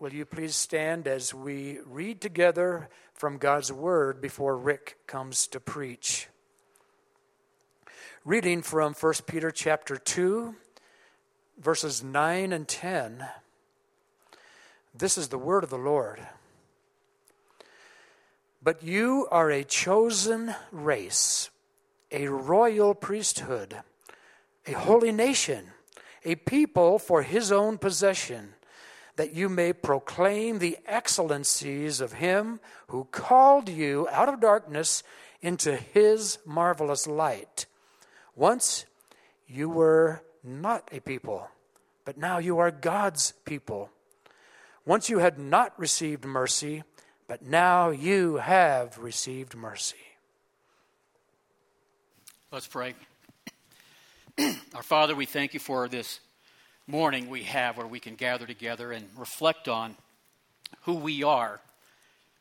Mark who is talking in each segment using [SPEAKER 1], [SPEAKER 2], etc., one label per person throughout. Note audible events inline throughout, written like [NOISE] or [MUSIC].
[SPEAKER 1] will you please stand as we read together from God's Word before Rick comes to preach? Reading from 1 Peter chapter 2, verses 9 and 10. This is the word of the Lord. But you are a chosen race, a royal priesthood, a holy nation, a people for his own possession, that you may proclaim the excellencies of him who called you out of darkness into his marvelous light. Once you were not a people, but now you are God's people. Once you had not received mercy, but now you have received mercy.
[SPEAKER 2] Let's pray. [CLEARS THROAT] Our Father, we thank you for this morning we have where we can gather together and reflect on who we are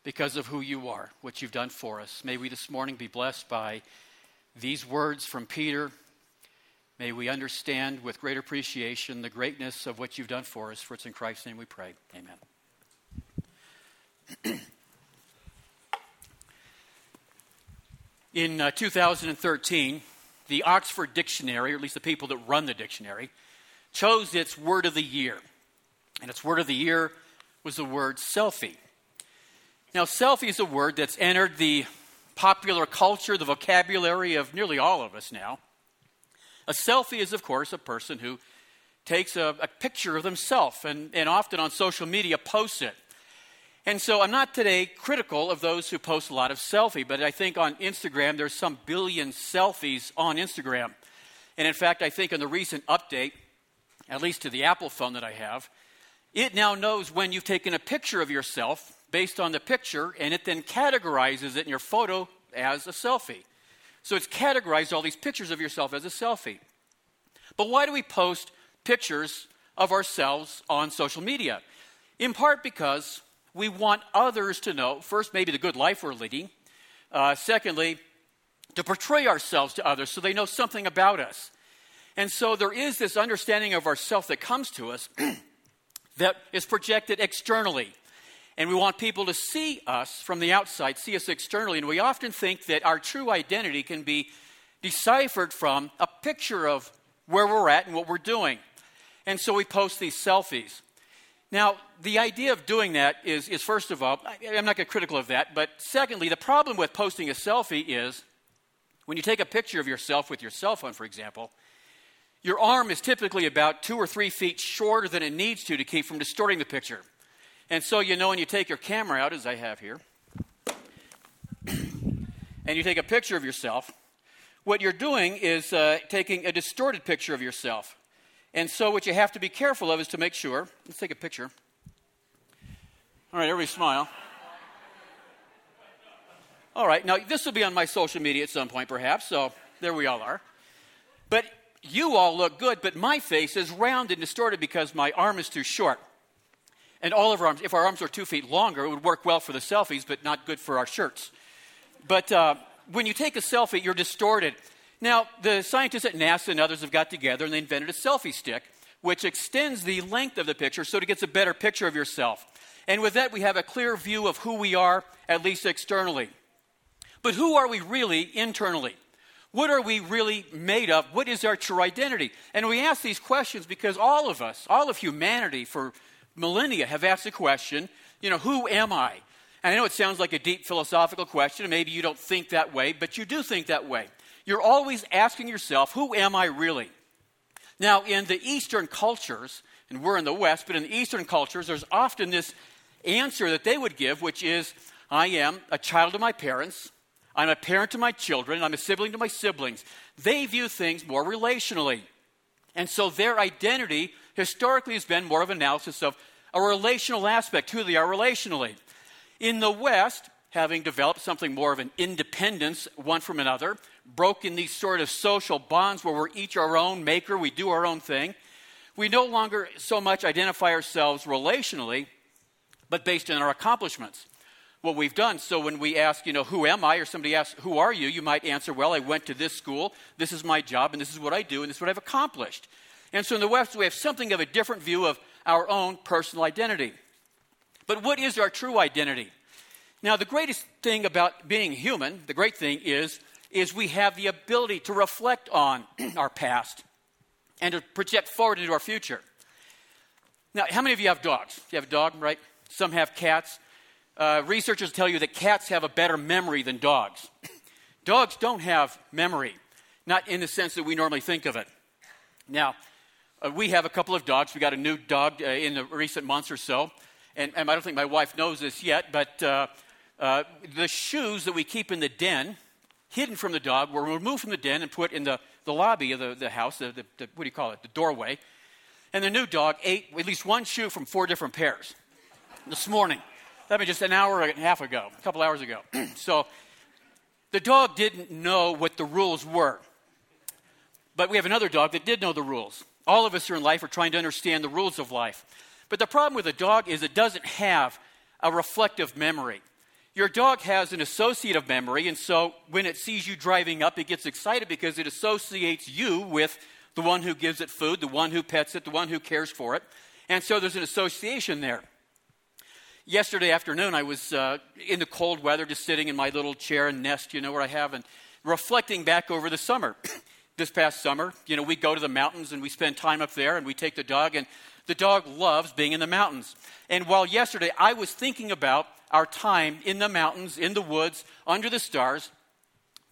[SPEAKER 2] because of who you are, what you've done for us. May we this morning be blessed by these words from Peter. May we understand with great appreciation the greatness of what you've done for us. For it's in Christ's name we pray. Amen. [CLEARS THROAT] in uh, 2013, the Oxford Dictionary, or at least the people that run the dictionary, chose its word of the year. And its word of the year was the word selfie. Now, selfie is a word that's entered the popular culture, the vocabulary of nearly all of us now. A selfie is, of course, a person who takes a, a picture of themselves and, and often on social media posts it. And so I'm not today critical of those who post a lot of selfie, but I think on Instagram there's some billion selfies on Instagram. And in fact, I think in the recent update, at least to the Apple phone that I have, it now knows when you've taken a picture of yourself based on the picture, and it then categorizes it in your photo as a selfie. So it's categorized all these pictures of yourself as a selfie. But why do we post pictures of ourselves on social media? In part because we want others to know, first, maybe the good life we're leading. Uh, secondly, to portray ourselves to others so they know something about us. And so there is this understanding of ourself that comes to us [CLEARS THROAT] that is projected externally. And we want people to see us from the outside, see us externally. And we often think that our true identity can be deciphered from a picture of where we're at and what we're doing. And so we post these selfies. Now, the idea of doing that is, is first of all, I'm not critical of that, but secondly, the problem with posting a selfie is when you take a picture of yourself with your cell phone, for example, your arm is typically about two or three feet shorter than it needs to to keep from distorting the picture. And so, you know, when you take your camera out, as I have here, [CLEARS THROAT] and you take a picture of yourself, what you're doing is uh, taking a distorted picture of yourself. And so, what you have to be careful of is to make sure. Let's take a picture. All right, everybody smile. All right, now this will be on my social media at some point, perhaps, so there we all are. But you all look good, but my face is round and distorted because my arm is too short. And all of our arms, if our arms were two feet longer, it would work well for the selfies, but not good for our shirts. But uh, when you take a selfie, you're distorted. Now, the scientists at NASA and others have got together and they invented a selfie stick, which extends the length of the picture so it gets a better picture of yourself. And with that, we have a clear view of who we are, at least externally. But who are we really internally? What are we really made of? What is our true identity? And we ask these questions because all of us, all of humanity for millennia have asked the question, you know, who am I? And I know it sounds like a deep philosophical question, and maybe you don't think that way, but you do think that way. You're always asking yourself, who am I really? Now, in the Eastern cultures, and we're in the West, but in the Eastern cultures, there's often this answer that they would give, which is, I am a child of my parents, I'm a parent to my children, I'm a sibling to my siblings. They view things more relationally. And so their identity historically has been more of an analysis of a relational aspect, who they are relationally. In the West, having developed something more of an independence one from another, broken these sort of social bonds where we're each our own maker, we do our own thing, we no longer so much identify ourselves relationally, but based on our accomplishments. What we've done. So when we ask, you know, who am I, or somebody asks, who are you, you might answer, well, I went to this school, this is my job, and this is what I do, and this is what I've accomplished. And so in the West, we have something of a different view of our own personal identity. But what is our true identity? Now, the greatest thing about being human, the great thing is, is we have the ability to reflect on [CLEARS THROAT] our past and to project forward into our future. Now, how many of you have dogs? You have a dog, right? Some have cats. Uh, researchers tell you that cats have a better memory than dogs. dogs don't have memory, not in the sense that we normally think of it. Now, uh, we have a couple of dogs. We got a new dog uh, in the recent months or so. And, and, I don't think my wife knows this yet, but uh, uh, the shoes that we keep in the den, hidden from the dog, were removed from the den and put in the, the lobby of the, the house, the, the, the, what do you call it, the doorway. And the new dog ate at least one shoe from four different pairs this morning. That was just an hour and a half ago, a couple hours ago. [CLEARS THROAT] so the dog didn't know what the rules were. But we have another dog that did know the rules. All of us here in life are trying to understand the rules of life. But the problem with a dog is it doesn't have a reflective memory. Your dog has an associative memory, and so when it sees you driving up, it gets excited because it associates you with the one who gives it food, the one who pets it, the one who cares for it. And so there's an association there. Yesterday afternoon, I was uh, in the cold weather, just sitting in my little chair and nest, you know, where I have, and reflecting back over the summer. [COUGHS] this past summer, you know, we go to the mountains and we spend time up there and we take the dog, and the dog loves being in the mountains. And while yesterday I was thinking about our time in the mountains, in the woods, under the stars,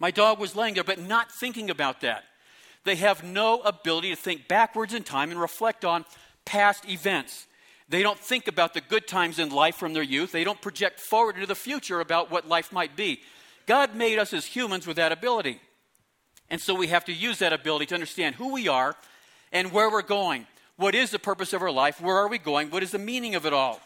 [SPEAKER 2] my dog was laying there, but not thinking about that. They have no ability to think backwards in time and reflect on past events. They don't think about the good times in life from their youth. They don't project forward into the future about what life might be. God made us as humans with that ability. And so we have to use that ability to understand who we are and where we're going. What is the purpose of our life? Where are we going? What is the meaning of it all?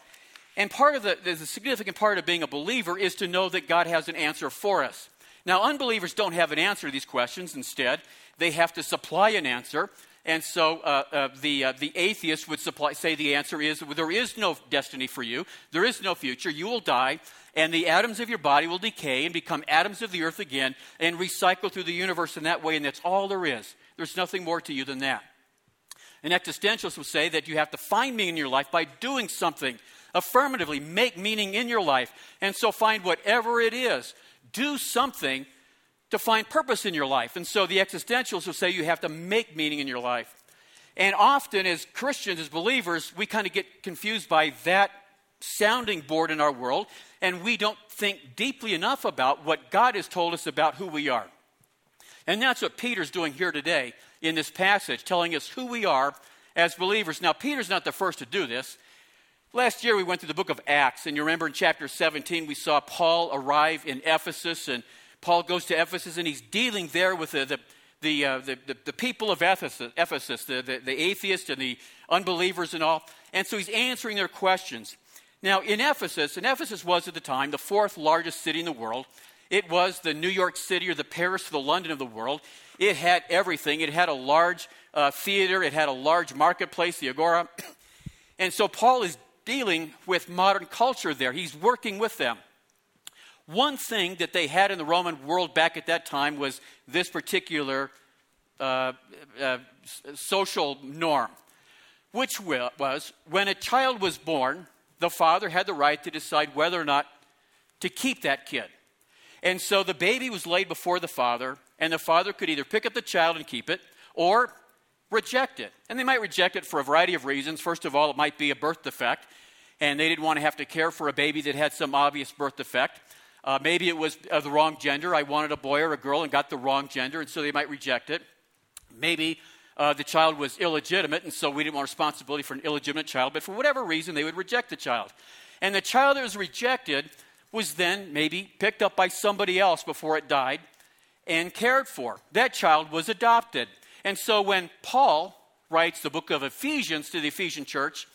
[SPEAKER 2] And part of the, the significant part of being a believer is to know that God has an answer for us. Now, unbelievers don't have an answer to these questions. Instead, they have to supply an answer. And so uh, uh, the, uh, the atheist would supply, say the answer is there is no destiny for you, there is no future, you will die, and the atoms of your body will decay and become atoms of the earth again and recycle through the universe in that way, and that's all there is. There's nothing more to you than that. An existentialist would say that you have to find meaning in your life by doing something. Affirmatively, make meaning in your life. And so find whatever it is. Do something to find purpose in your life. And so the existentialists will say you have to make meaning in your life. And often, as Christians, as believers, we kind of get confused by that sounding board in our world, and we don't think deeply enough about what God has told us about who we are. And that's what Peter's doing here today in this passage, telling us who we are as believers. Now, Peter's not the first to do this. Last year, we went through the book of Acts, and you remember in chapter 17, we saw Paul arrive in Ephesus, and Paul goes to Ephesus, and he's dealing there with the, the the, uh, the, the, the, people of Ephesus, Ephesus the, the, the atheists and the unbelievers and all. And so he's answering their questions. Now, in Ephesus, and Ephesus was at the time the fourth largest city in the world. It was the New York City or the Paris or the London of the world. It had everything. It had a large uh, theater, it had a large marketplace, the Agora. [CLEARS THROAT] and so Paul is dealing with modern culture there. He's working with them. One thing that they had in the Roman world back at that time was this particular uh, uh, social norm, which was when a child was born, the father had the right to decide whether or not to keep that kid. And so the baby was laid before the father, and the father could either pick up the child and keep it or reject it. And they might reject it for a variety of reasons. First of all, it might be a birth defect, and they didn't want to have to care for a baby that had some obvious birth defect. Uh, maybe it was of the wrong gender. I wanted a boy or a girl and got the wrong gender, and so they might reject it. Maybe uh, the child was illegitimate, and so we didn't want responsibility for an illegitimate child, but for whatever reason, they would reject the child. And the child that was rejected was then maybe picked up by somebody else before it died and cared for. That child was adopted. And so when Paul writes the book of Ephesians to the Ephesian church,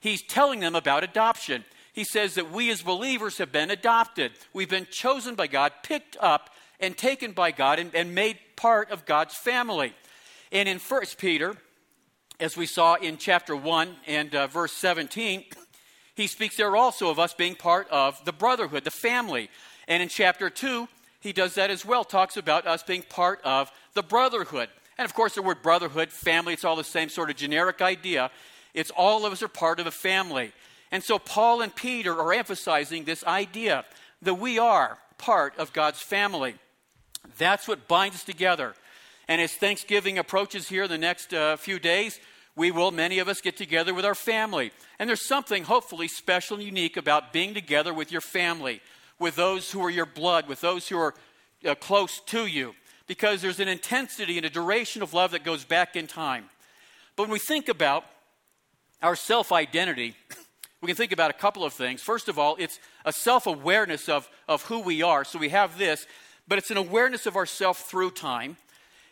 [SPEAKER 2] he's telling them about adoption. He says that we as believers have been adopted. We've been chosen by God, picked up, and taken by God, and, and made part of God's family. And in 1 Peter, as we saw in chapter 1 and uh, verse 17, he speaks there also of us being part of the brotherhood, the family. And in chapter 2, he does that as well, talks about us being part of the brotherhood. And of course, the word brotherhood, family, it's all the same sort of generic idea. It's all of us are part of a family. And so Paul and Peter are emphasizing this idea that we are part of God's family. That's what binds us together. And as Thanksgiving approaches here in the next uh, few days, we will, many of us, get together with our family. And there's something hopefully special and unique about being together with your family, with those who are your blood, with those who are uh, close to you, because there's an intensity and a duration of love that goes back in time. But when we think about our self identity, we can think about a couple of things. First of all, it's a self awareness of, of who we are. So we have this, but it's an awareness of ourself through time.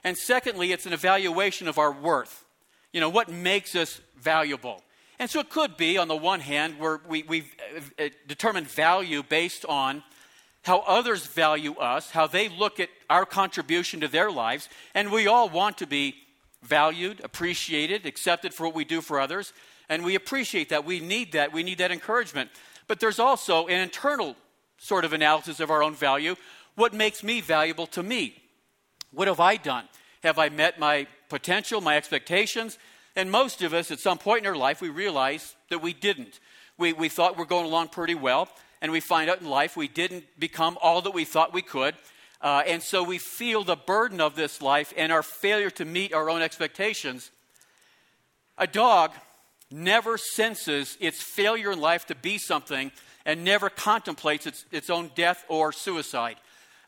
[SPEAKER 2] And secondly, it's an evaluation of our worth. You know, what makes us valuable? And so it could be, on the one hand, we, we've uh, uh, determined value based on how others value us, how they look at our contribution to their lives, and we all want to be valued, appreciated, accepted for what we do for others, and we appreciate that. We need that. We need that encouragement. But there's also an internal sort of analysis of our own value. What makes me valuable to me? What have I done? Have I met my potential, my expectations? And most of us, at some point in our life, we realize that we didn't. We, we thought we're going along pretty well, and we find out in life we didn't become all that we thought we could. Uh, and so we feel the burden of this life and our failure to meet our own expectations. A dog never senses its failure in life to be something and never contemplates its, its own death or suicide.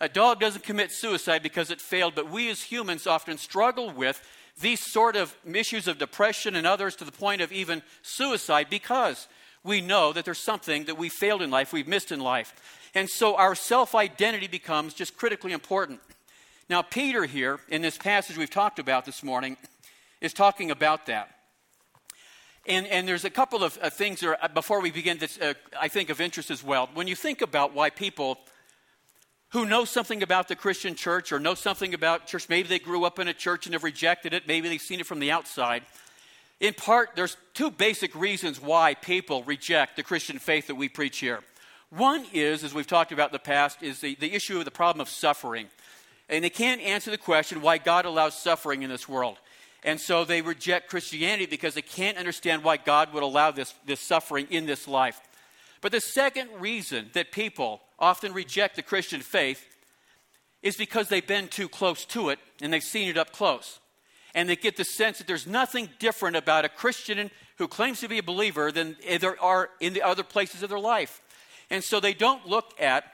[SPEAKER 2] A dog doesn't commit suicide because it failed, but we as humans often struggle with these sort of issues of depression and others to the point of even suicide because we know that there's something that we failed in life, we've missed in life. And so our self identity becomes just critically important. Now, Peter here, in this passage we've talked about this morning, is talking about that. And, and there's a couple of uh, things are, before we begin that uh, I think of interest as well. When you think about why people who know something about the Christian church or know something about church. Maybe they grew up in a church and have rejected it. Maybe they've seen it from the outside. In part, there's two basic reasons why people reject the Christian faith that we preach here. One is, as we've talked about in the past, is the, the issue of the problem of suffering. And they can't answer the question why God allows suffering in this world. And so they reject Christianity because they can't understand why God would allow this, this suffering in this life. But the second reason that people often reject the Christian faith is because they've been too close to it and they've seen it up close. And they get the sense that there's nothing different about a Christian who claims to be a believer than there are in the other places of their life. And so they don't look at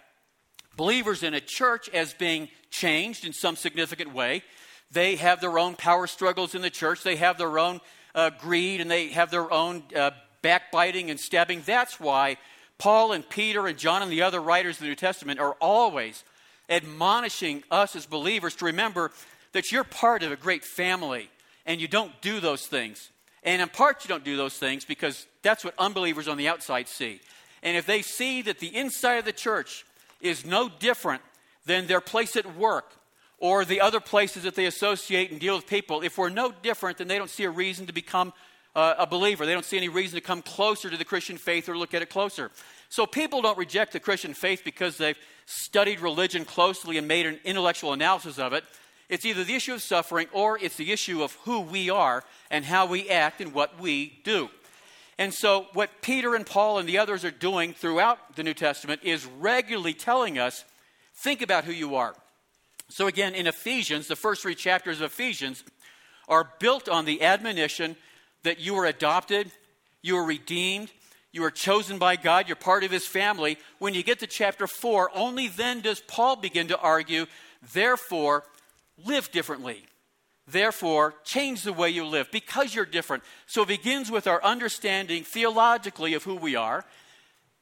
[SPEAKER 2] believers in a church as being changed in some significant way. They have their own power struggles in the church, they have their own uh, greed, and they have their own uh, backbiting and stabbing. That's why Paul and Peter and John and the other writers of the New Testament are always admonishing us as believers to remember that you're part of a great family and you don't do those things. And in part, you don't do those things because that's what unbelievers on the outside see. And if they see that the inside of the church is no different than their place at work or the other places that they associate and deal with people, if we're no different, then they don't see a reason to become uh, a believer. They don't see any reason to come closer to the Christian faith or look at it closer. So people don't reject the Christian faith because they've studied religion closely and made an intellectual analysis of it. It's either the issue of suffering or it's the issue of who we are and how we act and what we do. And so, what Peter and Paul and the others are doing throughout the New Testament is regularly telling us think about who you are. So, again, in Ephesians, the first three chapters of Ephesians are built on the admonition that you were adopted, you were redeemed, you were chosen by God, you're part of his family. When you get to chapter 4, only then does Paul begin to argue, therefore, live differently. Therefore, change the way you live because you're different. So it begins with our understanding theologically of who we are,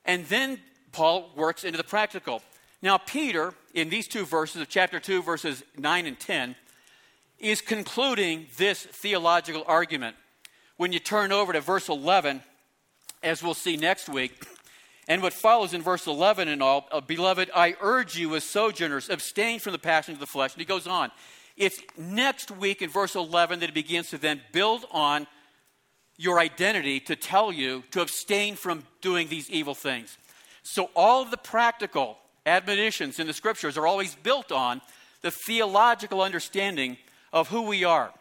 [SPEAKER 2] and then Paul works into the practical. Now, Peter, in these two verses of chapter 2, verses 9 and 10, is concluding this theological argument when you turn over to verse 11, as we'll see next week, and what follows in verse 11 and all, uh, beloved, I urge you as sojourners, abstain from the passions of the flesh. And he goes on. It's next week in verse 11 that he begins to then build on your identity to tell you to abstain from doing these evil things. So all of the practical admonitions in the scriptures are always built on the theological understanding of who we are.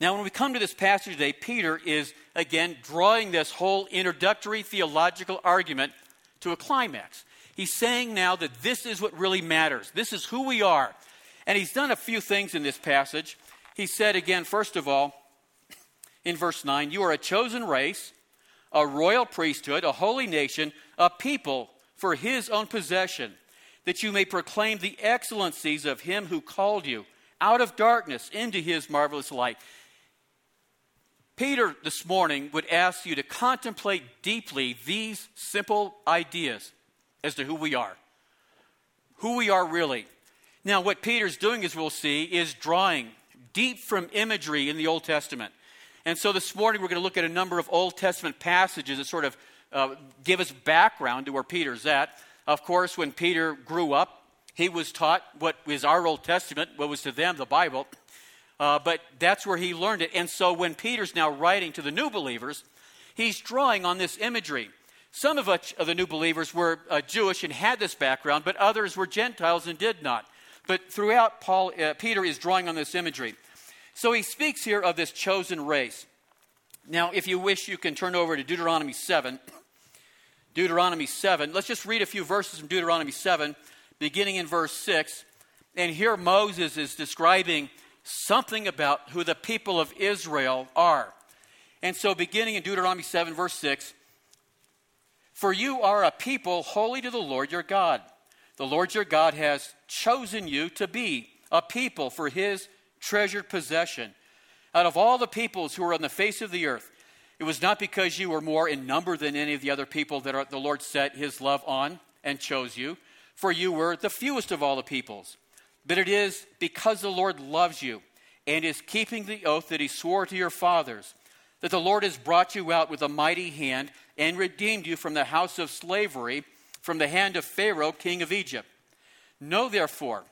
[SPEAKER 2] Now, when we come to this passage today, Peter is again drawing this whole introductory theological argument to a climax. He's saying now that this is what really matters. This is who we are. And he's done a few things in this passage. He said again, first of all, in verse 9, You are a chosen race, a royal priesthood, a holy nation, a people for his own possession, that you may proclaim the excellencies of him who called you out of darkness into his marvelous light. Peter this morning would ask you to contemplate deeply these simple ideas as to who we are. Who we are really. Now, what Peter's doing, as we'll see, is drawing deep from imagery in the Old Testament. And so this morning we're going to look at a number of Old Testament passages that sort of uh, give us background to where Peter's at. Of course, when Peter grew up, he was taught what is our Old Testament, what was to them the Bible. Uh, but that's where he learned it. And so when Peter's now writing to the new believers, he's drawing on this imagery. Some of, of the new believers were uh, Jewish and had this background, but others were Gentiles and did not. But throughout, Paul, uh, Peter is drawing on this imagery. So he speaks here of this chosen race. Now, if you wish, you can turn over to Deuteronomy 7. Deuteronomy 7. Let's just read a few verses from Deuteronomy 7, beginning in verse 6. And here Moses is describing something about who the people of Israel are. And so, beginning in Deuteronomy 7, verse 6 For you are a people holy to the Lord your God. The Lord your God has chosen you to be a people for his treasured possession. Out of all the peoples who are on the face of the earth, it was not because you were more in number than any of the other people that the Lord set his love on and chose you, for you were the fewest of all the peoples but it is because the Lord loves you and is keeping the oath that he swore to your fathers, that the Lord has brought you out with a mighty hand and redeemed you from the house of slavery, from the hand of Pharaoh, king of Egypt. Know therefore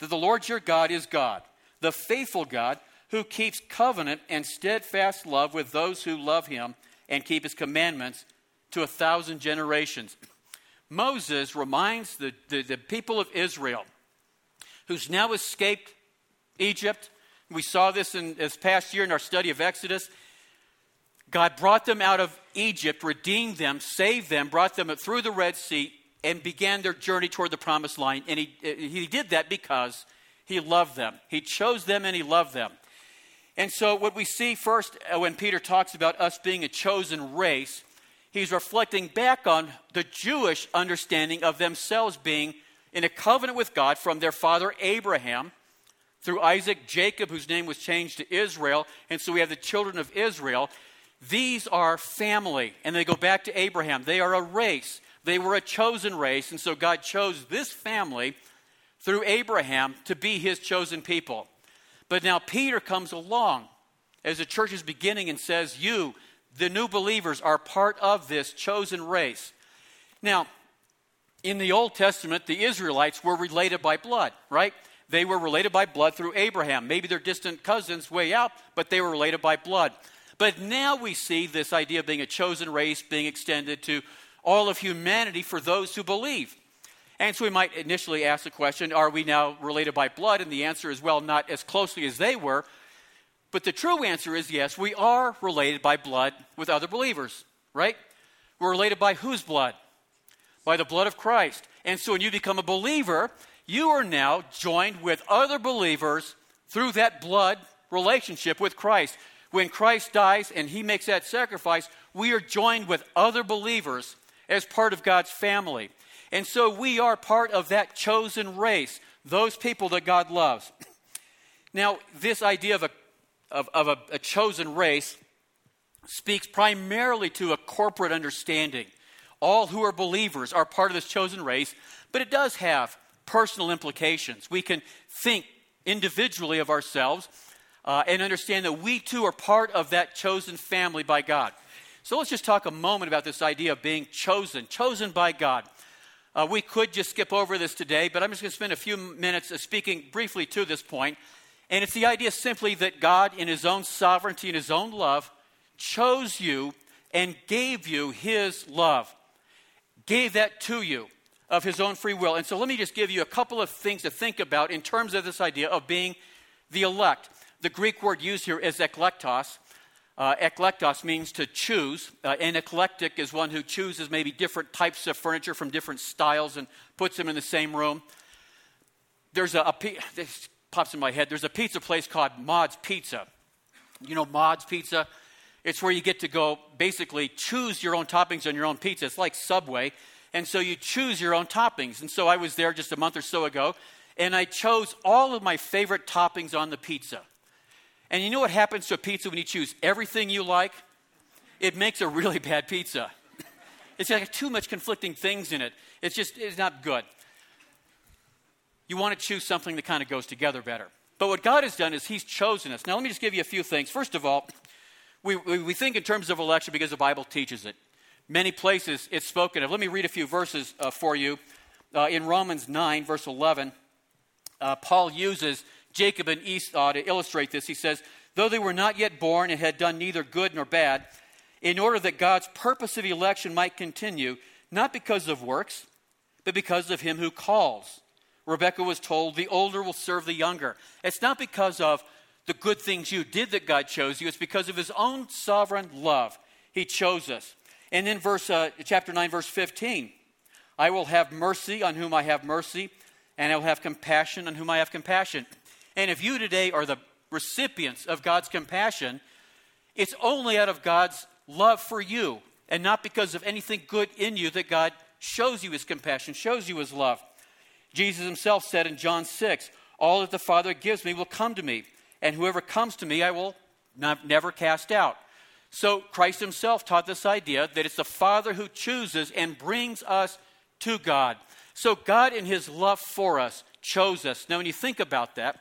[SPEAKER 2] that the Lord your God is God, the faithful God, who keeps covenant and steadfast love with those who love him and keep his commandments to a thousand generations. Moses reminds the, the, the people of Israel who's now escaped Egypt. We saw this in this past year in our study of Exodus. God brought them out of Egypt, redeemed them, saved them, brought them through the Red Sea, and began their journey toward the promised land. And he, he did that because he loved them. He chose them and he loved them. And so, what we see first uh, when Peter talks about us being a chosen race, he's reflecting back on the Jewish understanding of themselves being in a covenant with God from their father Abraham through Isaac, Jacob, whose name was changed to Israel. And so we have the children of Israel. These are family, and they go back to Abraham. They are a race, they were a chosen race. And so God chose this family through Abraham to be his chosen people. But now Peter comes along as the church is beginning and says, You, the new believers, are part of this chosen race. Now, in the Old Testament, the Israelites were related by blood, right? They were related by blood through Abraham. Maybe they're distant cousins way out, but they were related by blood. But now we see this idea of being a chosen race being extended to all of humanity for those who believe. And so we might initially ask the question are we now related by blood? And the answer is well, not as closely as they were. But the true answer is yes, we are related by blood with other believers, right? We're related by whose blood? by the blood of Christ. And so when you become a believer, you are now joined with other believers through that blood relationship with Christ. When Christ dies and he makes that sacrifice, we are joined with other believers as part of God's family. And so we are part of that chosen race, those people that God loves. [CLEARS THROAT] Now, this idea of a, of, of a, a chosen race speaks primarily to a corporate understanding all who are believers are part of this chosen race, but it does have personal implications. We can think individually of ourselves uh, and understand that we too are part of that chosen family by God. So let's just talk a moment about this idea of being chosen, chosen by God. Uh, we could just skip over this today, but I'm just going to spend a few minutes speaking briefly to this point. And it's the idea simply that God, in His own sovereignty and His own love, chose you and gave you His love gave that to you of his own free will. And so let me just give you a couple of things to think about in terms of this idea of being the elect. the Greek word used here is eklektos. Uh, eklektos means to choose. Uh, an eclectic is one who chooses maybe different types of furniture from different styles and puts them in the same room. There's a, a this pops in my head. There's a pizza place called Mod's Pizza. You know Mod's Pizza? It's where you get to go basically choose your own toppings on your own pizza. It's like Subway. And so you choose your own toppings. And so I was there just a month or so ago, and I chose all of my favorite toppings on the pizza. And you know what happens to a pizza when you choose everything you like? It makes a really [LAUGHS] bad pizza. It's got too much conflicting things in it. It's just it's not good. You want to choose something that kind of goes together better. But what God has done is He's chosen us. Now, let me just give you a few things. First of all, we, we, we think in terms of election because the Bible teaches it. Many places it's spoken of. Let me read a few verses uh, for you. Uh, in Romans 9, verse 11, uh, Paul uses Jacob and Esau to illustrate this. He says, Though they were not yet born and had done neither good nor bad, in order that God's purpose of election might continue, not because of works, but because of him who calls. Rebecca was told, The older will serve the younger. It's not because of the good things you did that God chose you, it's because of his own sovereign love. He chose us. And in verse, uh, chapter 9, verse 15, I will have mercy on whom I have mercy, and I will have compassion on whom I have compassion. And if you today are the recipients of God's compassion, it's only out of God's love for you and not because of anything good in you that God shows you his compassion, shows you his love. Jesus himself said in John 6, All that the Father gives me will come to me, and whoever comes to me I will not, never cast out. So Christ himself taught this idea that it's the Father who chooses and brings us to God. So God, in his love for us, chose us. Now, when you think about that,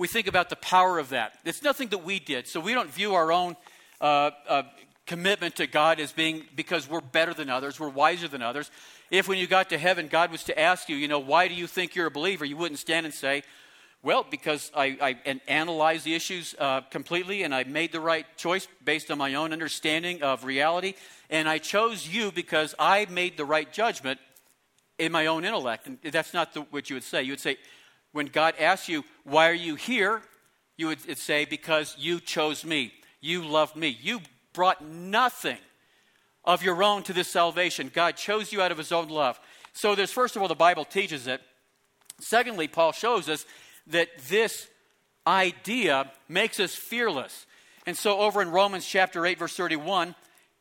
[SPEAKER 2] we think about the power of that. It's nothing that we did. So we don't view our own uh, uh, commitment to God as being because we're better than others, we're wiser than others. If when you got to heaven, God was to ask you, you know, why do you think you're a believer, you wouldn't stand and say, well, because I, I analyzed the issues uh, completely and I made the right choice based on my own understanding of reality. And I chose you because I made the right judgment in my own intellect. And that's not the, what you would say. You would say, when God asks you, Why are you here? you would say, Because you chose me. You loved me. You brought nothing of your own to this salvation. God chose you out of his own love. So there's, first of all, the Bible teaches it. Secondly, Paul shows us that this idea makes us fearless. And so over in Romans chapter 8, verse 31,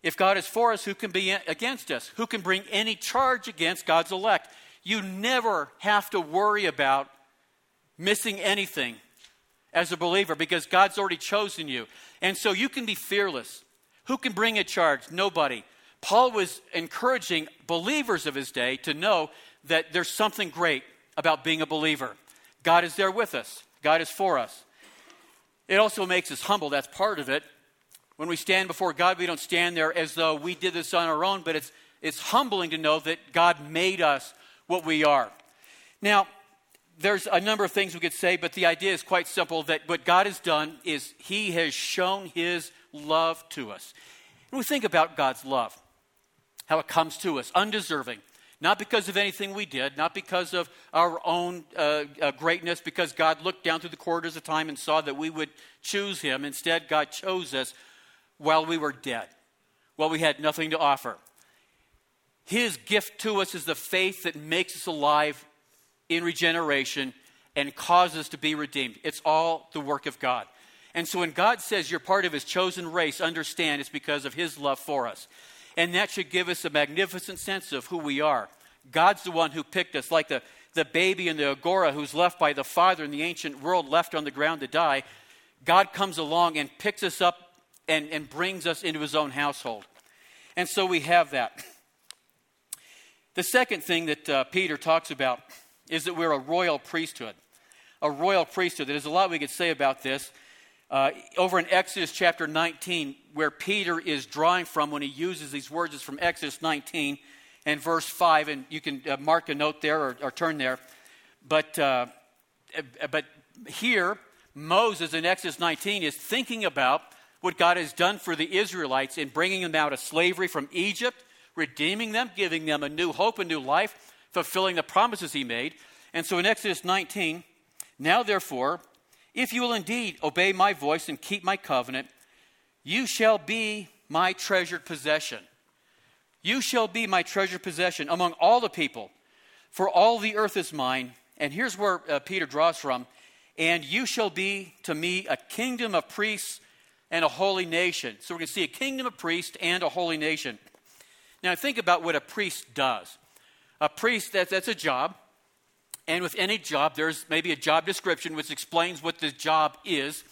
[SPEAKER 2] if God is for us, who can be against us? Who can bring any charge against God's elect? You never have to worry about missing anything as a believer because God's already chosen you. And so you can be fearless. Who can bring a charge? Nobody. Paul was encouraging believers of his day to know that there's something great about being a believer. God is there with us, God is for us. It also makes us humble, that's part of it. When we stand before God, we don't stand there as though we did this on our own, but it's, it's humbling to know that God made us what we are. Now, there's a number of things we could say, but the idea is quite simple that what God has done is He has shown His love to us. And we think about God's love, how it comes to us, undeserving. Not because of anything we did, not because of our own uh, uh, greatness, because God looked down through the corridors of time and saw that we would choose Him. Instead, God chose us while we were dead, while we had nothing to offer. His gift to us is the faith that makes us alive in regeneration and cause us to be redeemed. It's all the work of God. And so when God says you're part of his chosen race, understand it's because of his love for us. And that should give us a magnificent sense of who we are. God's the one who picked us, like the, the baby in the agora who's left by the father in the ancient world, left on the ground to die. God comes along and picks us up and, and brings us into his own household. And so we have that. The second thing that uh, Peter talks about is that we're a royal priesthood. A royal priesthood. There's a lot we could say about this. Uh, over in Exodus chapter 19, where Peter is drawing from when he uses these words, is from Exodus 19 and verse 5, and you can uh, mark a note there or, or turn there. But, uh, but here, Moses in Exodus 19 is thinking about what God has done for the Israelites in bringing them out of slavery from Egypt, redeeming them, giving them a new hope, a new life, fulfilling the promises he made. And so in Exodus 19, now therefore, If you will indeed obey my voice and keep my covenant, you shall be my treasured possession. You shall be my treasured possession among all the people, for all the earth is mine. And here's where uh, Peter draws from. And you shall be to me a kingdom of priests and a holy nation. So we're going to see a kingdom of priests and a holy nation. Now, think about what a priest does. A priest, that, that's a job. And with any job, there's maybe a job description which explains what the job is.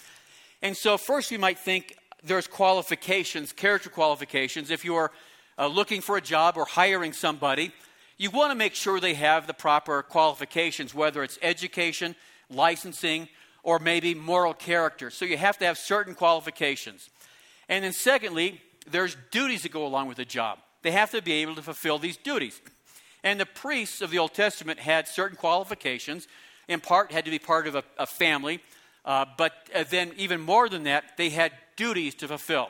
[SPEAKER 2] And so, first, you might think there's qualifications, character qualifications. If you're uh, looking for a job or hiring somebody, you want to make sure they have the proper qualifications, whether it's education, licensing, or maybe moral character. So you have to have certain qualifications. And then, secondly, there's duties that go along with the job. They have to be able to fulfill these duties. And the priests of the Old Testament had certain qualifications. In part, had to be part of a, a family. Uh, but uh, then, even more than that, they had duties to fulfill.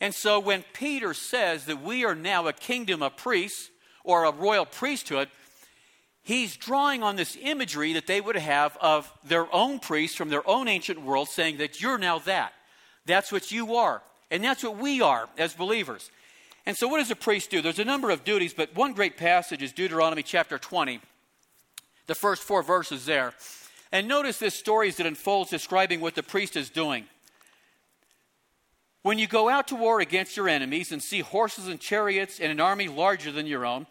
[SPEAKER 2] And so, when Peter says that we are now a kingdom of priests or a royal priesthood, he's drawing on this imagery that they would have of their own priests from their own ancient world, saying that you're now that. That's what you are. And that's what we are as believers. And so, what does a priest do? There's a number of duties, but one great passage is Deuteronomy chapter 20, the first four verses there. And notice this story as it unfolds, describing what the priest is doing. When you go out to war against your enemies and see horses and chariots and an army larger than your own,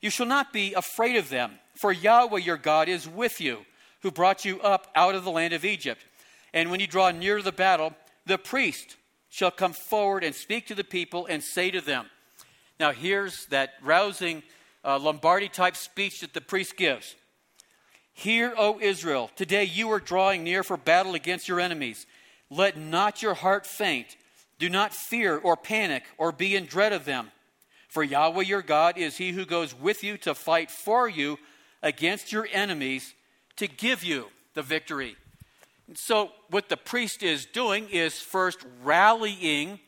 [SPEAKER 2] you shall not be afraid of them, for Yahweh your God is with you, who brought you up out of the land of Egypt. And when you draw near the battle, the priest shall come forward and speak to the people and say to them, Now here's that rousing uh, Lombardi type speech that the priest gives. Hear, O Israel, today you are drawing near for battle against your enemies. Let not your heart faint. Do not fear or panic or be in dread of them. For Yahweh your God is he who goes with you to fight for you against your enemies to give you the victory. So, what the priest is doing is first rallying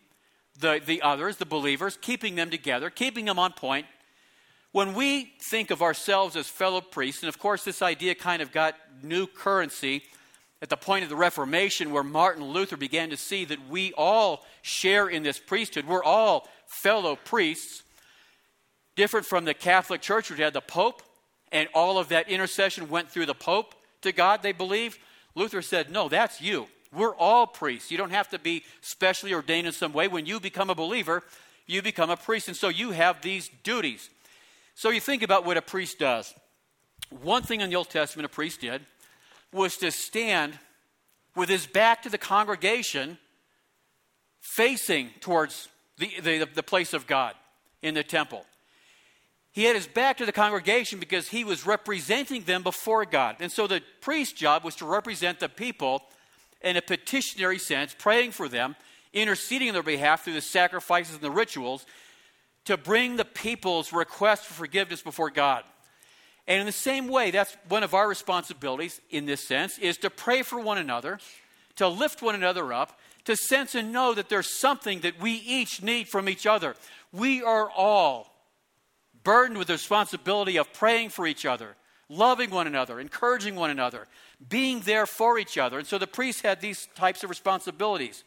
[SPEAKER 2] the, the others, the believers, keeping them together, keeping them on point. When we think of ourselves as fellow priests, and of course, this idea kind of got new currency at the point of the Reformation, where Martin Luther began to see that we all share in this priesthood. We're all fellow priests, different from the Catholic Church, which had the Pope, and all of that intercession went through the Pope to God, they believed. Luther said, No, that's you. We're all priests. You don't have to be specially ordained in some way. When you become a believer, you become a priest. And so you have these duties. So you think about what a priest does. One thing in the Old Testament a priest did was to stand with his back to the congregation, facing towards the, the, the place of God in the temple. He had his back to the congregation because he was representing them before God. And so the priest's job was to represent the people in a petitionary sense, praying for them, interceding on their behalf through the sacrifices and the rituals to bring the people's request for forgiveness before God. And in the same way, that's one of our responsibilities in this sense, is to pray for one another, to lift one another up, to sense and know that there's something that we each need from each other. We are all burdened with the responsibility of praying for each other, loving one another, encouraging one another, being there for each other. And so the priest had these types of responsibilities.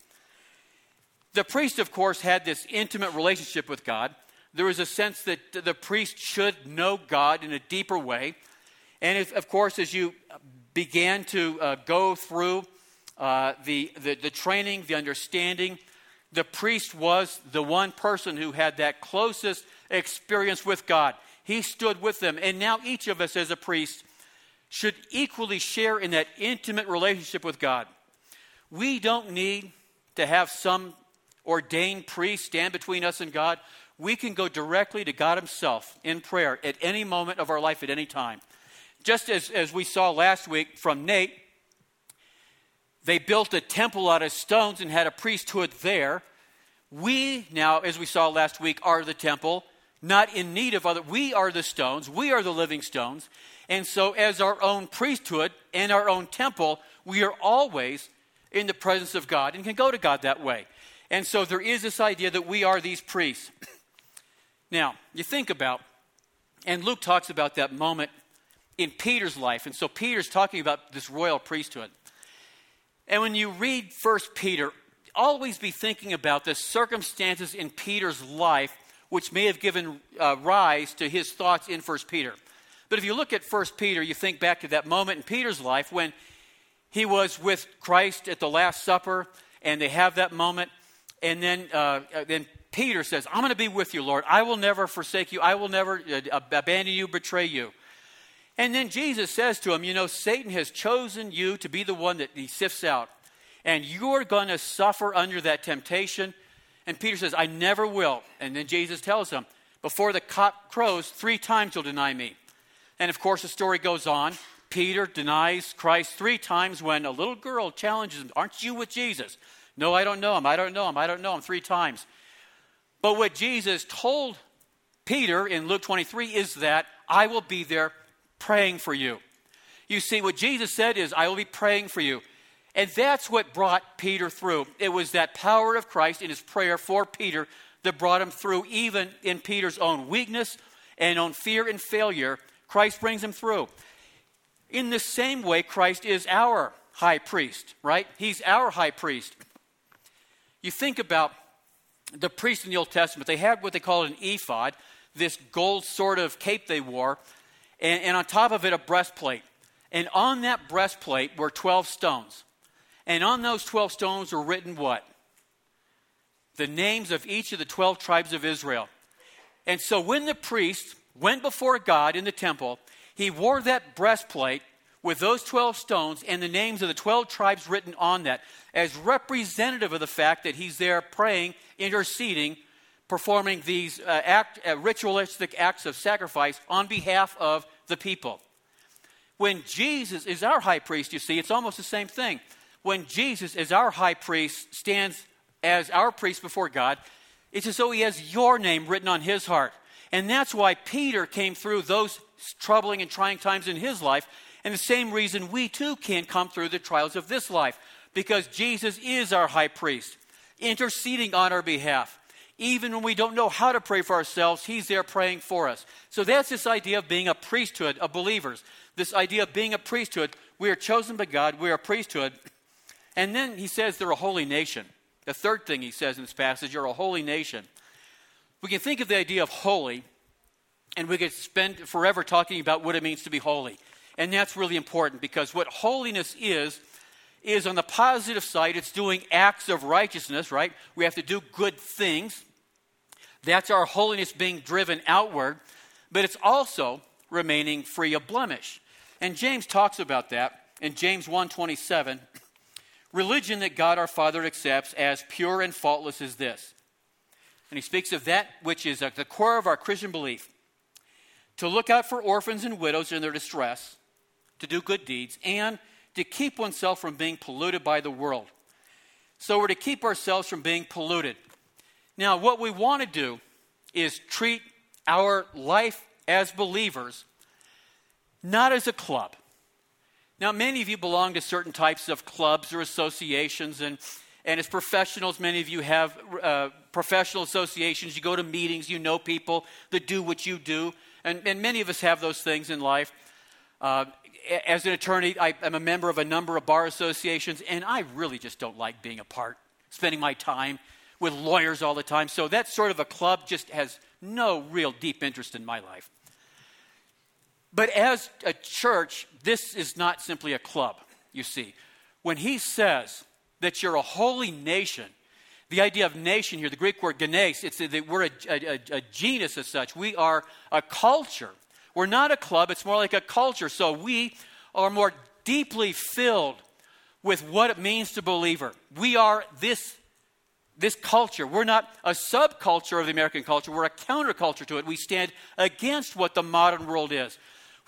[SPEAKER 2] The priest, of course, had this intimate relationship with God there was a sense that the priest should know God in a deeper way. And if, of course, as you began to uh, go through uh, the, the, the training, the understanding, the priest was the one person who had that closest experience with God. He stood with them. And now each of us as a priest should equally share in that intimate relationship with God. We don't need to have some ordained priest stand between us and God we can go directly to God Himself in prayer at any moment of our life, at any time. Just as, as we saw last week from Nate, they built a temple out of stones and had a priesthood there. We now, as we saw last week, are the temple, not in need of other. We are the stones, we are the living stones. And so, as our own priesthood and our own temple, we are always in the presence of God and can go to God that way. And so, there is this idea that we are these priests. [CLEARS THROAT] Now, you think about, and Luke talks about that moment in Peter's life. And so Peter's talking about this royal priesthood. And when you read First Peter, always be thinking about the circumstances in Peter's life which may have given uh, rise to his thoughts in First Peter. But if you look at First Peter, you think back to that moment in Peter's life when he was with Christ at the Last Supper, and they have that moment, and then uh, then Peter says, "I'm going to be with you, Lord. I will never forsake you. I will never uh, abandon you, betray you." And then Jesus says to him, You know, Satan has chosen you to be the one that he sifts out. And you're going to suffer under that temptation. And Peter says, I never will. And then Jesus tells him, Before the cock crows, three times you'll deny me. And of course, the story goes on. Peter denies Christ three times when a little girl challenges him, Aren't you with Jesus? No, I don't know him. I don't know him. I don't know him. Three times. But what Jesus told Peter in Luke 23 is that I will be there praying for you. You see, what Jesus said is, I will be praying for you. And that's what brought Peter through. It was that power of Christ in his prayer for Peter that brought him through, even in Peter's own weakness and own fear and failure. Christ brings him through. In the same way, Christ is our high priest, right? He's our high priest. You think about the priests in the Old Testament, they had what they called an ephod, this gold sort of cape they wore and, and on top of it, a breastplate. And on that breastplate were 12 stones. And on those 12 stones were written what? The names of each of the 12 tribes of Israel. And so when the priest went before God in the temple, he wore that breastplate with those 12 stones and the names of the 12 tribes written on that as representative of the fact that he's there praying, interceding performing these uh, act, uh, ritualistic acts of sacrifice on behalf of the people. When Jesus is our high priest, you see, it's almost the same thing. When Jesus, as our high priest, stands as our priest before God, it's as though he has your name written on his heart. And that's why Peter came through those troubling and trying times in his life, and the same reason we too can come through the trials of this life, because Jesus is our high priest, interceding on our behalf. Even when we don't know how to pray for ourselves, He's there praying for us. So that's this idea of being a priesthood of believers. This idea of being a priesthood. We are chosen by God, we are a priesthood. And then He says they're a holy nation. The third thing He says in this passage, you're a holy nation. We can think of the idea of holy, and we could spend forever talking about what it means to be holy. And that's really important because what holiness is, is on the positive side, it's doing acts of righteousness, right? We have to do good things. That's our holiness being driven outward, but it's also remaining free of blemish. And James talks about that in James 1:27. Religion that God our Father accepts as pure and faultless is this. And he speaks of that which is at the core of our Christian belief. To look out for orphans and widows in their distress, to do good deeds, and to keep oneself from being polluted by the world. So we're to keep ourselves from being polluted. Now, what we want to do is treat our life as believers not as a club. Now, many of you belong to certain types of clubs or associations, and, and as professionals, many of you have uh, professional associations. You go to meetings, you know people that do what you do, and, and many of us have those things in life. Uh, as an attorney, I, am a member of a number of bar associations, and I really just don't like being a part, spending my time with lawyers all the time. So that sort of a club just has no real deep interest in my life. But as a church, this is not simply a club, you see. When he says that you're a holy nation, the idea of nation here, the Greek word genos, it's a, we're a, a, a genus as such. We are a culture. We're not a club, it's more like a culture. So we are more deeply filled with what it means to believer. We are this this culture. We're not a subculture of the American culture, we're a counterculture to it. We stand against what the modern world is.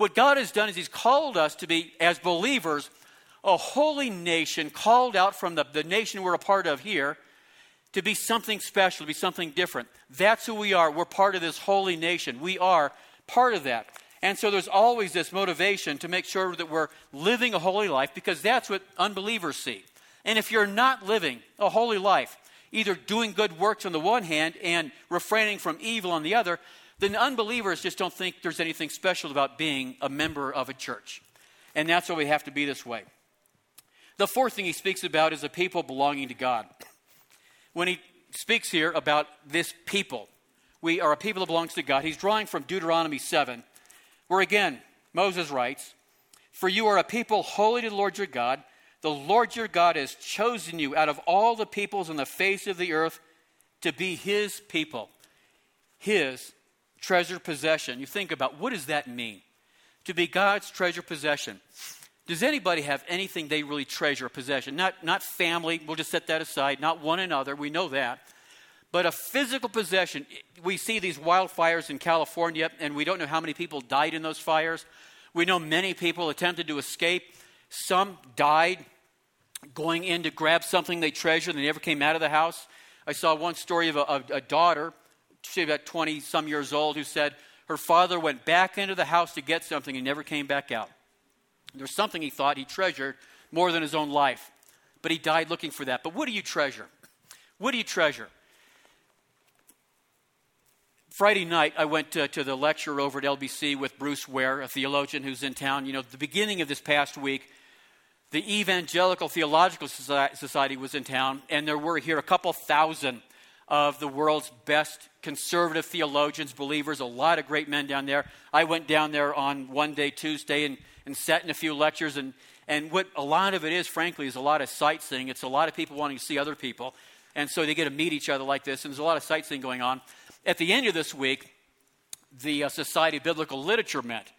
[SPEAKER 2] What God has done is He's called us to be, as believers, a holy nation called out from the, the nation we're a part of here to be something special, to be something different. That's who we are. We're part of this holy nation. We are part of that. And so there's always this motivation to make sure that we're living a holy life because that's what unbelievers see. And if you're not living a holy life, either doing good works on the one hand and refraining from evil on the other, then unbelievers just don't think there's anything special about being a member of a church. And that's why we have to be this way. The fourth thing he speaks about is a people belonging to God. When he speaks here about this people, we are a people that belongs to God. He's drawing from Deuteronomy 7, where again, Moses writes, For you are a people holy to the Lord your God. The Lord your God has chosen you out of all the peoples on the face of the earth to be his people, his treasured possession. You think about what does that mean? To be God's treasured possession. Does anybody have anything they really treasure, a possession? Not, not family, we'll just set that aside, not one another, we know that. But a physical possession. We see these wildfires in California, and we don't know how many people died in those fires. We know many people attempted to escape. Some died going in to grab something they treasured they never came out of the house. I saw one story of a, a, a daughter, she about 20 some years old, who said her father went back into the house to get something and never came back out. There's something he thought he treasured more than his own life, but he died looking for that. But what do you treasure? What do you treasure? Friday night, I went to, to, the lecture over at LBC with Bruce Ware, a theologian who's in town. You know, the beginning of this past week, the Evangelical Theological Society was in town, and there were here a couple thousand of the world's best conservative theologians, believers, a lot of great men down there. I went down there on one day, Tuesday, and, and sat in a few lectures. And, and what a lot of it is, frankly, is a lot of sightseeing. It's a lot of people wanting to see other people. And so they get to meet each other like this, and there's a lot of sightseeing going on. At the end of this week, the uh, Society of Biblical Literature met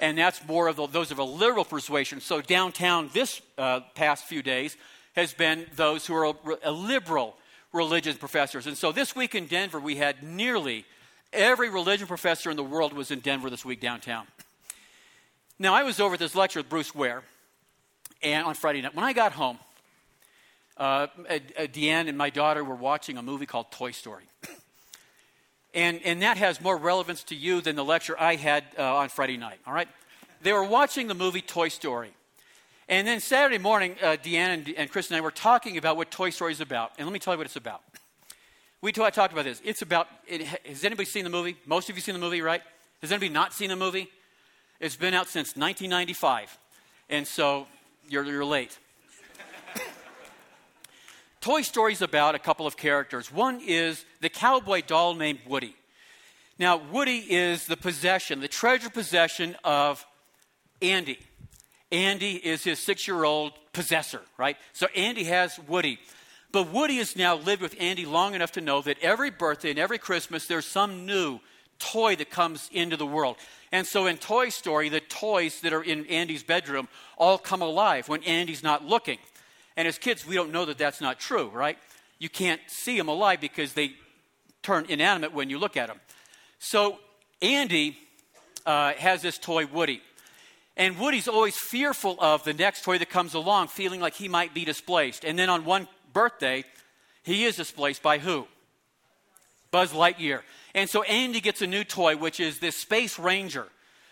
[SPEAKER 2] and that's more of the, those of a liberal persuasion. So downtown this uh, past few days has been those who are a, a liberal religion professors. And so this week in Denver, we had nearly every religion professor in the world was in Denver this week downtown. Now, I was over at this lecture with Bruce Ware and on Friday night. When I got home, uh, Deanne and my daughter were watching a movie called Toy Story. And, and that has more relevance to you than the lecture I had uh, on Friday night, all right? They were watching the movie Toy Story. And then Saturday morning, uh, Deanna and, and Chris and I were talking about what Toy Story is about. And let me tell you what it's about. We talked about this. It's about, it, has anybody seen the movie? Most of you seen the movie, right? Has anybody not seen the movie? It's been out since 1995. And so you're, you're late. [COUGHS] Toy Story is about a couple of characters. One is the cowboy doll named Woody. Now, Woody is the possession, the treasure possession of Andy. Andy is his six year old possessor, right? So Andy has Woody. But Woody has now lived with Andy long enough to know that every birthday and every Christmas there's some new toy that comes into the world. And so in Toy Story, the toys that are in Andy's bedroom all come alive when Andy's not looking. And as kids, we don't know that that's not true, right? You can't see them alive because they turn inanimate when you look at them. So Andy uh, has this toy, Woody. And Woody's always fearful of the next toy that comes along, feeling like he might be displaced. And then on one birthday, he is displaced by who? Buzz Lightyear. And so Andy gets a new toy, which is this Space Ranger,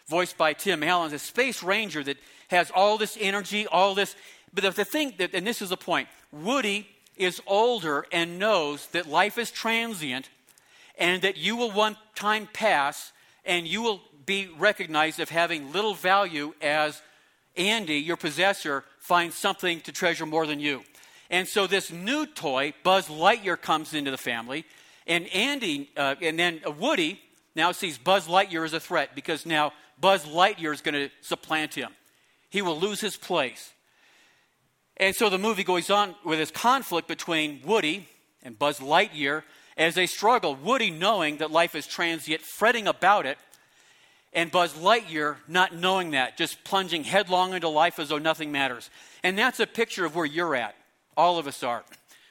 [SPEAKER 2] voiced by Tim Allen, a Space Ranger that has all this energy, all this. But the, the thing, that, and this is the point Woody is older and knows that life is transient and that you will one time pass and you will be recognized of having little value as Andy, your possessor, finds something to treasure more than you. And so this new toy, Buzz Lightyear, comes into the family. And Andy, uh, and then Woody now sees Buzz Lightyear as a threat because now Buzz Lightyear is going to supplant him. He will lose his place. And so the movie goes on with this conflict between Woody and Buzz Lightyear as they struggle. Woody knowing that life is transient, fretting about it, and Buzz Lightyear not knowing that, just plunging headlong into life as though nothing matters. And that's a picture of where you're at. All of us are.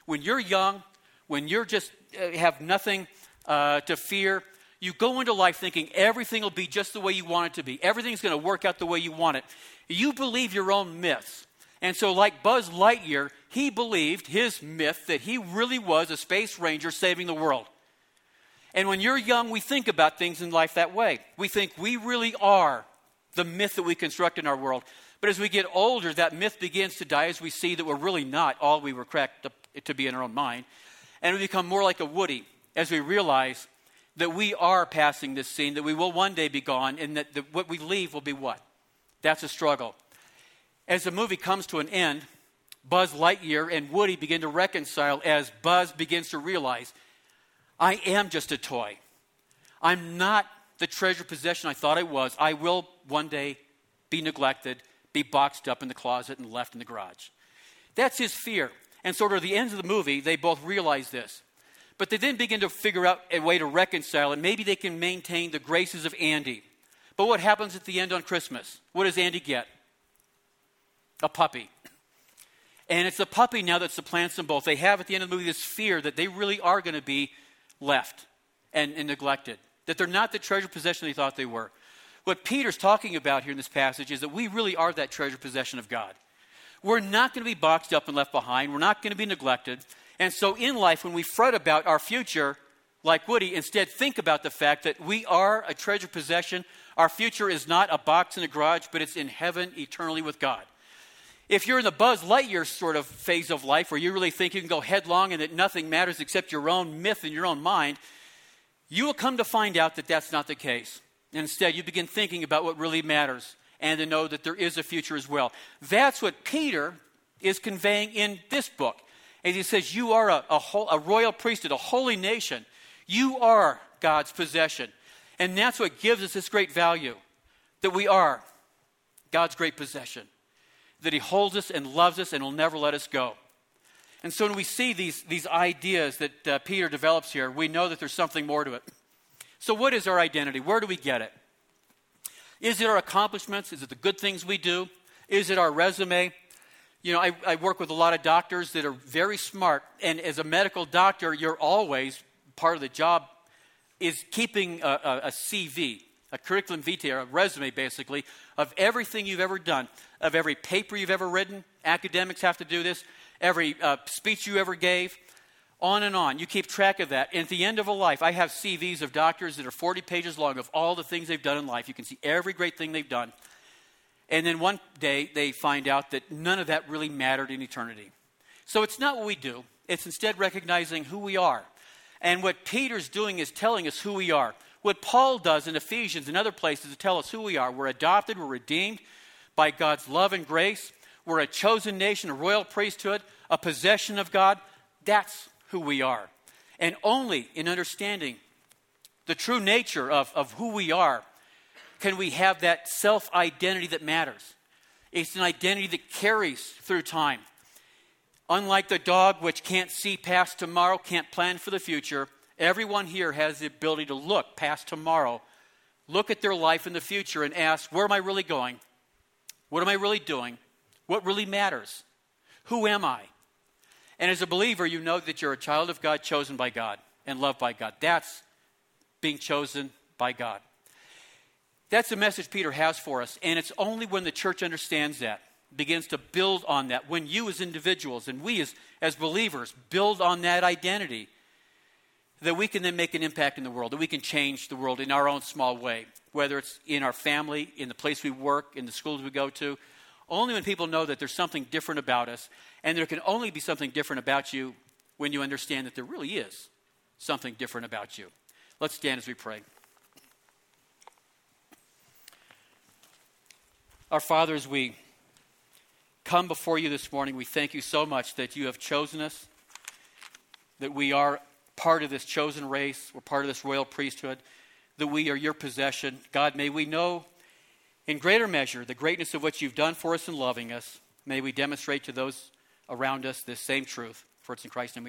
[SPEAKER 2] When you're young, when you're just uh, have nothing uh, to fear, you go into life thinking everything will be just the way you want it to be. Everything's going to work out the way you want it. You believe your own myths. And so, like Buzz Lightyear, he believed his myth that he really was a space ranger saving the world. And when you're young, we think about things in life that way. We think we really are the myth that we construct in our world. But as we get older, that myth begins to die as we see that we're really not all we were cracked to, be in our own mind. And we become more like a Woody as we realize that we are passing this scene, that we will one day be gone, and that the, what we leave will be what? That's a struggle as the movie comes to an end, Buzz Lightyear and Woody begin to reconcile as Buzz begins to realize I am just a toy. I'm not the treasure possession I thought I was. I will one day be neglected, be boxed up in the closet, and left in the garage. That's his fear. And sort of the end of the movie, they both realize this. But they then begin to figure out a way to reconcile it. Maybe they can maintain the graces of Andy. But what happens at the end on Christmas? What does Andy get? A puppy. And it's the puppy now that supplants them both. They have at the end of the movie this fear that they really are going to be left and, and neglected, that they're not the treasure possession they thought they were. What Peter's talking about here in this passage is that we really are that treasure possession of God. We're not going to be boxed up and left behind. We're not going to be neglected. And so in life, when we fret about our future, like Woody, instead think about the fact that we are a treasure possession. Our future is not a box in a garage, but it's in heaven eternally with God. If you're in the Buzz Lightyear sort of phase of life where you really think you can go headlong and that nothing matters except your own myth in your own mind, you will come to find out that that's not the case. Instead, you begin thinking about what really matters and to know that there is a future as well. That's what Peter is conveying in this book. And he says, You are a, a, a royal priesthood, a holy nation. You are God's possession. And that's what gives us this great value that we are God's great possession, that He holds us and loves us and will never let us go. And so when we see these, these ideas that uh, Peter develops here, we know that there's something more to it. So, what is our identity? Where do we get it? Is it our accomplishments? Is it the good things we do? Is it our resume? You know, I, I, work with a lot of doctors that are very smart, and as a medical doctor, you're always part of the job is keeping a, a, a CV, a curriculum vitae, a resume basically, of everything you've ever done, of every paper you've ever written. Academics have to do this, every uh, speech you ever gave, on and on. You keep track of that. And at the end of a life, I have CVs of doctors that are 40 pages long of all the things they've done in life. You can see every great thing they've done. And then one day they find out that none of that really mattered in eternity. So it's not what we do, it's instead recognizing who we are. And what Peter's doing is telling us who we are. What Paul does in Ephesians and other places to tell us who we are. We're adopted, we're redeemed by God's love and grace. We're a chosen nation, a royal priesthood, a possession of God. That's who we are. And only in understanding the true nature of, of who we are can we have that self identity that matters. It's an identity that carries through time. Unlike the dog, which can't see past tomorrow, can't plan for the future, everyone here has the ability to look past tomorrow, look at their life in the future, and ask, Where am I really going? What am I really doing? What really matters? Who am I? And as a believer, you know that you're a child of God, chosen by God, and loved by God. That's being chosen by God. That's the message Peter has for us. And it's only when the church understands that, begins to build on that, when you as individuals and we as, as believers build on that identity, that we can then make an impact in the world, that we can change the world in our own small way, whether it's in our family, in the place we work, in the schools we go to, only when people know that there's something different about us, and there can only be something different about you when you understand that there really is something different about you. Let's stand as we pray. Our Father, as we come before you this morning, we thank you so much that you have chosen us, that we are part of this chosen race, we're part of this royal priesthood, that we are your possession. God, may we know in greater measure, the greatness of what you've done for us in loving us, may we demonstrate to those around us this same truth. For it's in Christ's name we